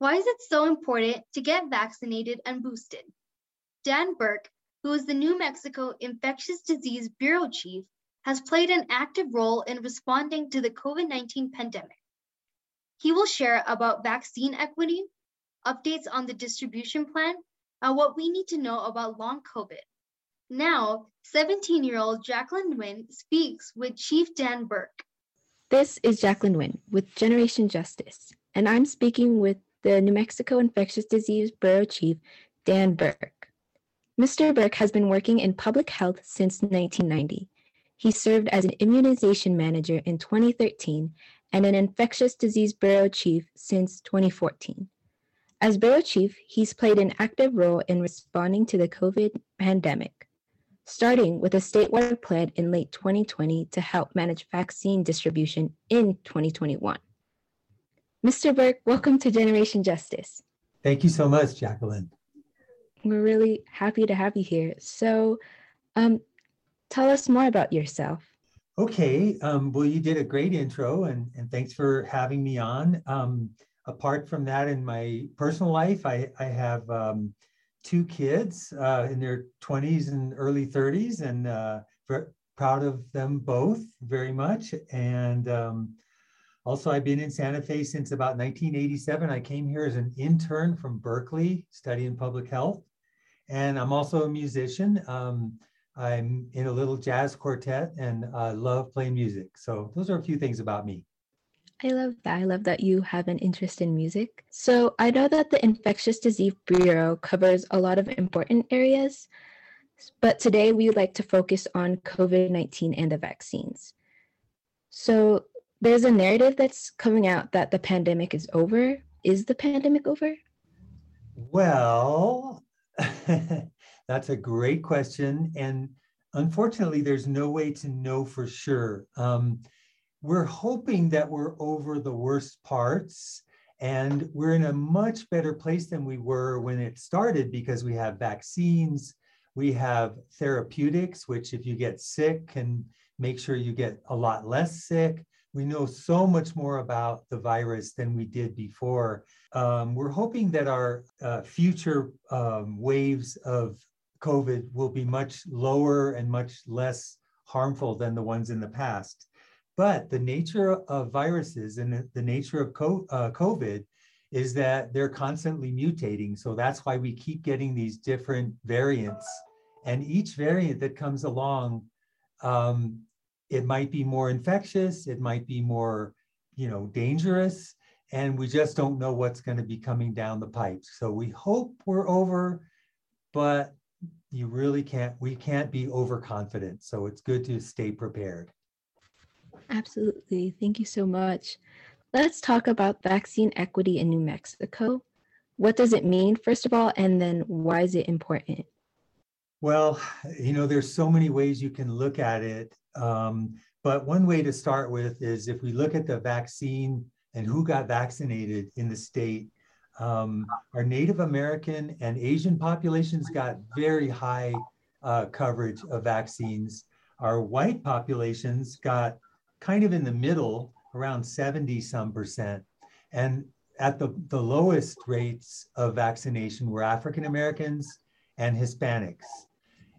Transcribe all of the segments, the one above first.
Why is it so important to get vaccinated and boosted? Dan Burke, who is the New Mexico Infectious Disease Bureau Chief, has played an active role in responding to the COVID 19 pandemic. He will share about vaccine equity, updates on the distribution plan, and what we need to know about long COVID. Now, 17 year old Jacqueline Nguyen speaks with Chief Dan Burke. This is Jacqueline Nguyen with Generation Justice, and I'm speaking with the New Mexico Infectious Disease Bureau Chief, Dan Burke. Mr. Burke has been working in public health since 1990. He served as an immunization manager in 2013 and an infectious disease bureau chief since 2014. As bureau chief, he's played an active role in responding to the COVID pandemic, starting with a statewide plan in late 2020 to help manage vaccine distribution in 2021. Mr. Burke, welcome to Generation Justice. Thank you so much, Jacqueline. We're really happy to have you here. So, um, tell us more about yourself. Okay. Um, well, you did a great intro, and, and thanks for having me on. Um, apart from that, in my personal life, I, I have um, two kids uh, in their 20s and early 30s, and uh, proud of them both very much. And um, also, I've been in Santa Fe since about 1987. I came here as an intern from Berkeley, studying public health. And I'm also a musician. Um, I'm in a little jazz quartet and I love playing music. So those are a few things about me. I love that. I love that you have an interest in music. So I know that the Infectious Disease Bureau covers a lot of important areas, but today we would like to focus on COVID 19 and the vaccines. So there's a narrative that's coming out that the pandemic is over. Is the pandemic over? Well, That's a great question. And unfortunately, there's no way to know for sure. Um, we're hoping that we're over the worst parts and we're in a much better place than we were when it started because we have vaccines, we have therapeutics, which, if you get sick, can make sure you get a lot less sick. We know so much more about the virus than we did before. Um, we're hoping that our uh, future um, waves of COVID will be much lower and much less harmful than the ones in the past. But the nature of viruses and the nature of uh, COVID is that they're constantly mutating. So that's why we keep getting these different variants. And each variant that comes along um, it might be more infectious, it might be more, you know, dangerous, and we just don't know what's going to be coming down the pipes. So we hope we're over, but you really can't, we can't be overconfident. So it's good to stay prepared. Absolutely. Thank you so much. Let's talk about vaccine equity in New Mexico. What does it mean, first of all, and then why is it important? Well, you know, there's so many ways you can look at it. Um, but one way to start with is if we look at the vaccine and who got vaccinated in the state, um, our Native American and Asian populations got very high uh, coverage of vaccines. Our white populations got kind of in the middle, around 70 some percent. And at the, the lowest rates of vaccination were African Americans and Hispanics.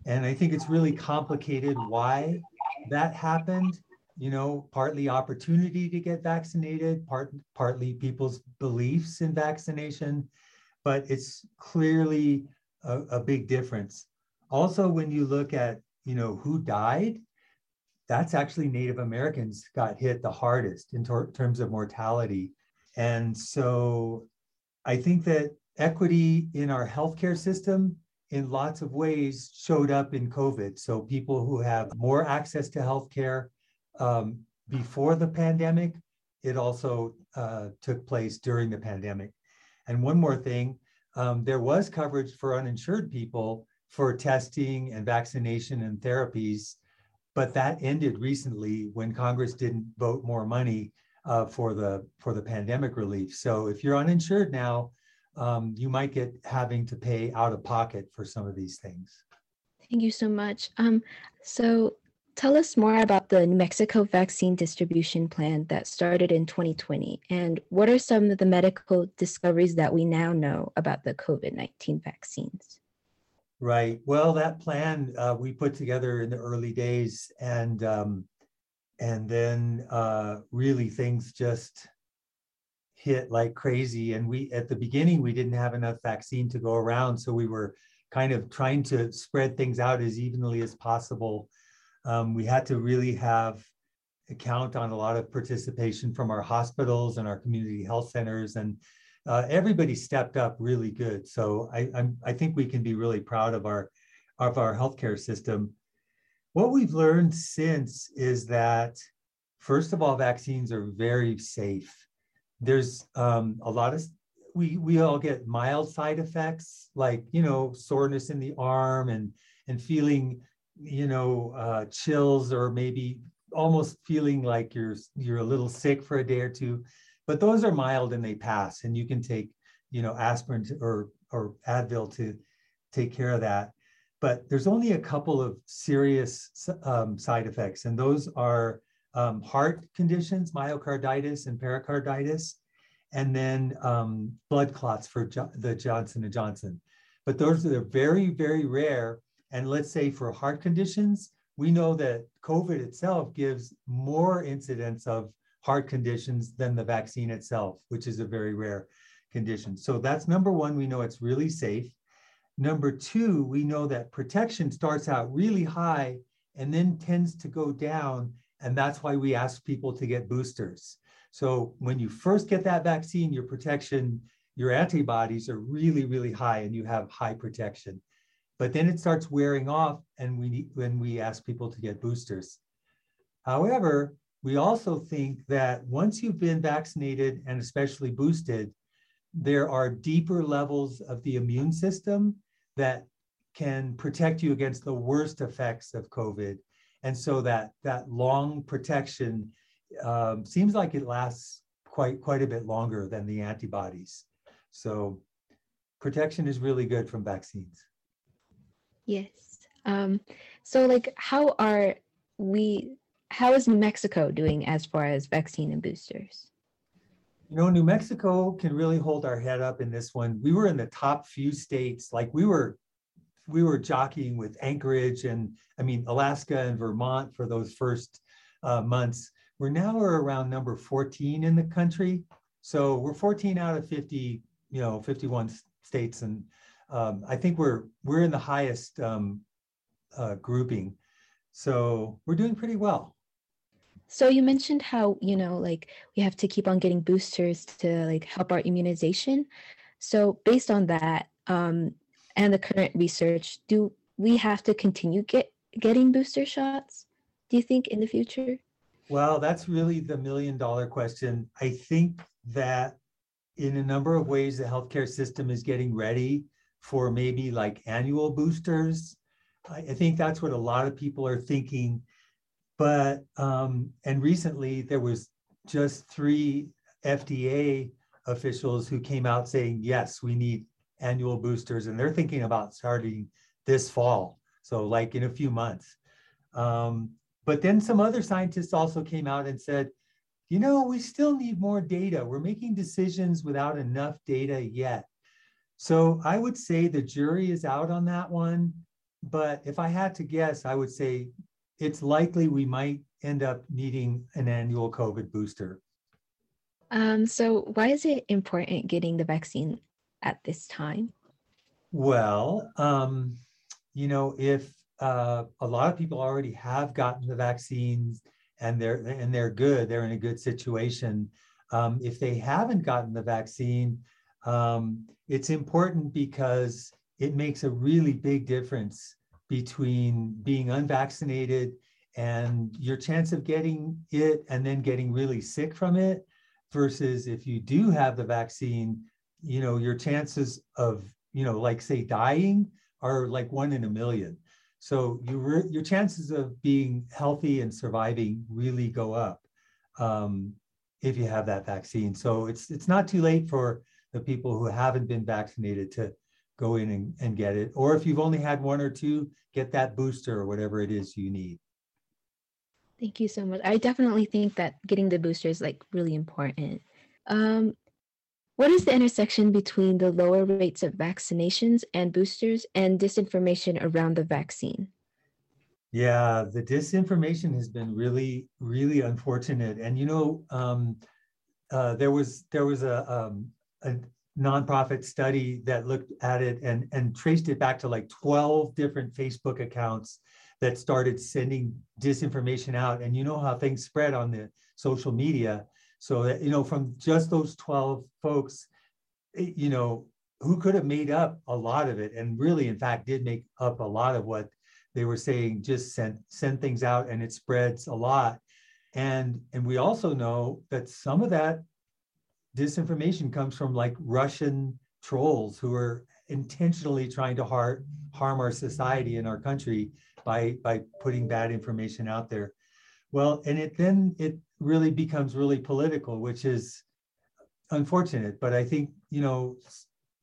And I think it's really complicated why that happened. You know, partly opportunity to get vaccinated, part, partly people's beliefs in vaccination, but it's clearly a, a big difference. Also, when you look at, you know, who died, that's actually Native Americans got hit the hardest in ter- terms of mortality. And so I think that equity in our healthcare system in lots of ways showed up in COVID. So people who have more access to healthcare um, before the pandemic, it also uh, took place during the pandemic. And one more thing, um, there was coverage for uninsured people for testing and vaccination and therapies, but that ended recently when Congress didn't vote more money uh, for the for the pandemic relief. So if you're uninsured now, um, you might get having to pay out of pocket for some of these things. Thank you so much. Um, so tell us more about the New Mexico vaccine distribution plan that started in 2020, and what are some of the medical discoveries that we now know about the COVID 19 vaccines? Right. Well, that plan uh, we put together in the early days, and um, and then uh, really things just hit like crazy. And we at the beginning we didn't have enough vaccine to go around, so we were kind of trying to spread things out as evenly as possible. Um, we had to really have count on a lot of participation from our hospitals and our community health centers and uh, everybody stepped up really good. So I, I'm, I think we can be really proud of our, of our healthcare system. What we've learned since is that, first of all, vaccines are very safe. There's um, a lot of, we, we all get mild side effects like, you know, soreness in the arm and, and feeling, you know, uh, chills or maybe almost feeling like you're, you're a little sick for a day or two. But those are mild and they pass and you can take you know aspirin to, or or advil to take care of that. But there's only a couple of serious um, side effects and those are um, heart conditions myocarditis and pericarditis and then um, blood clots for jo- the johnson & johnson but those are very very rare and let's say for heart conditions we know that covid itself gives more incidence of heart conditions than the vaccine itself, which is a very rare condition. So that's number one, we know it's really safe. Number two, we know that protection starts out really high and then tends to go down. And that's why we ask people to get boosters. So when you first get that vaccine, your protection, your antibodies are really, really high and you have high protection. But then it starts wearing off and we when we ask people to get boosters. However, we also think that once you've been vaccinated and especially boosted, there are deeper levels of the immune system that can protect you against the worst effects of COVID. And so that that long protection um, seems like it lasts quite quite a bit longer than the antibodies. So protection is really good from vaccines. Yes. Um, so like how are we how is New Mexico doing as far as vaccine and boosters? You know, New Mexico can really hold our head up in this one. We were in the top few states, like we were we were jockeying with Anchorage and I mean Alaska and Vermont for those first uh, months. We're now around number 14 in the country. So we're 14 out of 50, you know, 51 states, and um, I think we're we're in the highest um, uh, grouping. So we're doing pretty well. So you mentioned how, you know, like we have to keep on getting boosters to like help our immunization. So based on that um, and the current research, do we have to continue get getting booster shots? Do you think in the future? Well, that's really the million dollar question. I think that in a number of ways, the healthcare system is getting ready for maybe like annual boosters. I, I think that's what a lot of people are thinking but, um, and recently there was just three FDA officials who came out saying, yes, we need annual boosters. And they're thinking about starting this fall. So like in a few months. Um, but then some other scientists also came out and said, you know, we still need more data. We're making decisions without enough data yet. So I would say the jury is out on that one. But if I had to guess, I would say it's likely we might end up needing an annual COVID booster. Um, so, why is it important getting the vaccine at this time? Well, um, you know, if uh, a lot of people already have gotten the vaccines and they're and they're good, they're in a good situation. Um, if they haven't gotten the vaccine, um, it's important because it makes a really big difference between being unvaccinated and your chance of getting it and then getting really sick from it versus if you do have the vaccine you know your chances of you know like say dying are like one in a million so your your chances of being healthy and surviving really go up um, if you have that vaccine so it's it's not too late for the people who haven't been vaccinated to go in and, and get it. Or if you've only had one or two, get that booster or whatever it is you need. Thank you so much. I definitely think that getting the booster is like really important. Um, what is the intersection between the lower rates of vaccinations and boosters and disinformation around the vaccine? Yeah, the disinformation has been really, really unfortunate. And you know, um, uh, there was there was a, um, a nonprofit study that looked at it and and traced it back to like 12 different Facebook accounts that started sending disinformation out. And you know how things spread on the social media. So that you know, from just those 12 folks, eh, you know, who could have made up a lot of it, and really, in fact, did make up a lot of what they were saying just send send things out and it spreads a lot. And and we also know that some of that disinformation comes from like russian trolls who are intentionally trying to har- harm our society and our country by by putting bad information out there well and it then it really becomes really political which is unfortunate but i think you know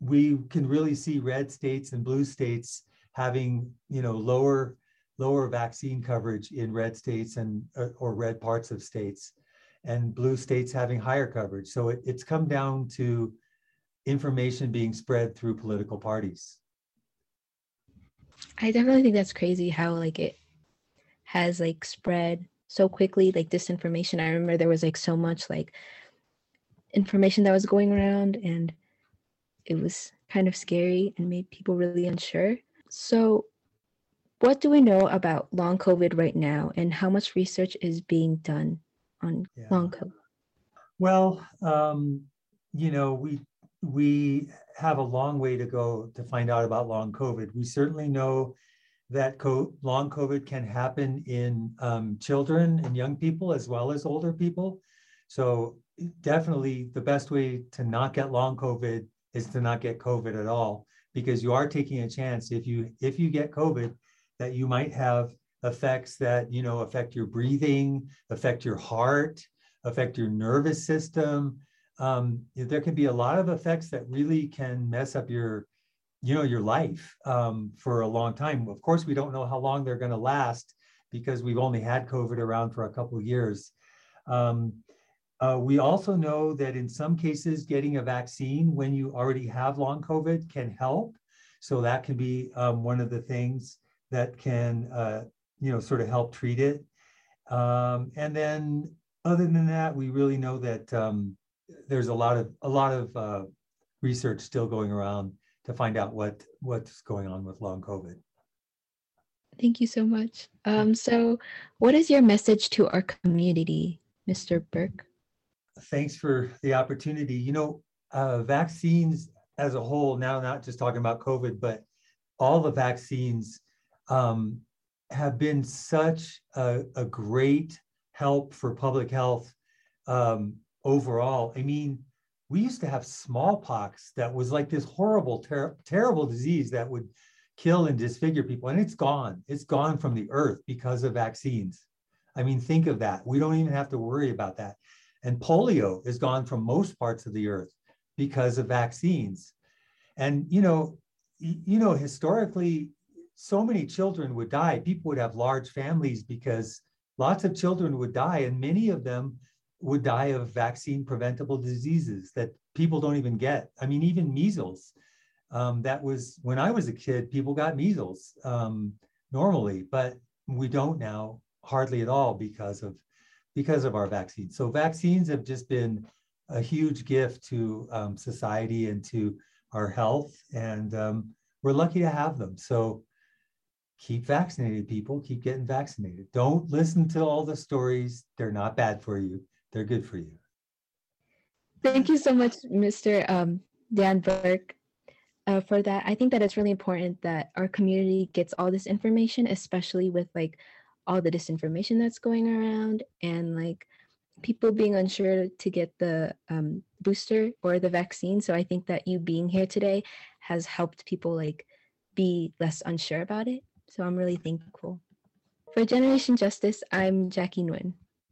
we can really see red states and blue states having you know lower lower vaccine coverage in red states and uh, or red parts of states and blue states having higher coverage. So it, it's come down to information being spread through political parties. I definitely think that's crazy how like it has like spread so quickly like disinformation i remember there was like so much like information that was going around and it was kind of scary and made people really unsure so, what do we know about long COVID right now, and how much research is being done on yeah. long COVID? Well, um, you know, we we have a long way to go to find out about long COVID. We certainly know that co- long COVID can happen in um, children and young people as well as older people. So definitely the best way to not get long COVID is to not get COVID at all because you are taking a chance if you if you get COVID that you might have effects that you know affect your breathing, affect your heart, affect your nervous system. Um, there can be a lot of effects that really can mess up your you know your life um, for a long time. Of course, we don't know how long they're going to last because we've only had COVID around for a couple years. Um, uh, we also know that in some cases, getting a vaccine when you already have long COVID can help. So that can be um, one of the things that can, uh, you know, sort of help treat it. Um, and then, other than that, we really know that um, there's a lot of a lot of uh, research still going around to find out what what's going on with long COVID. Thank you so much. Um, so, what is your message to our community, Mr. Burke? thanks for the opportunity. You know, uh, vaccines as a whole, now not just talking about COVID, but all the vaccines um, have been such a, a, great help for public health um, overall. I mean, we used to have smallpox that was like this horrible, ter- terrible disease that would kill and disfigure people, and it's gone. It's gone from the earth because of vaccines. I mean, think of that. We don't even have to worry about that. And polio is gone from most parts of the earth because of vaccines. And you know, you know, historically, so many children would die. People would have large families because lots of children would die, and many of them would die of vaccine preventable diseases that people don't even get. I mean, even measles. Um, that was when I was a kid, people got measles um, normally, but we don't now hardly at all because of because of our vaccines. So vaccines have just been a huge gift to um, society and to our health, and um, we're lucky to have them. So keep vaccinated, people. Keep getting vaccinated. Don't listen to all the stories. They're not bad for you. They're good for you. Thank you so much, Mr. Um, Dan Burke. Uh, for that, I think that it's really important that our community gets all this information, especially with like all the disinformation that's going around and like people being unsure to get the um, booster or the vaccine. So I think that you being here today has helped people like be less unsure about it. So I'm really thankful. For Generation Justice, I'm Jackie Nguyen.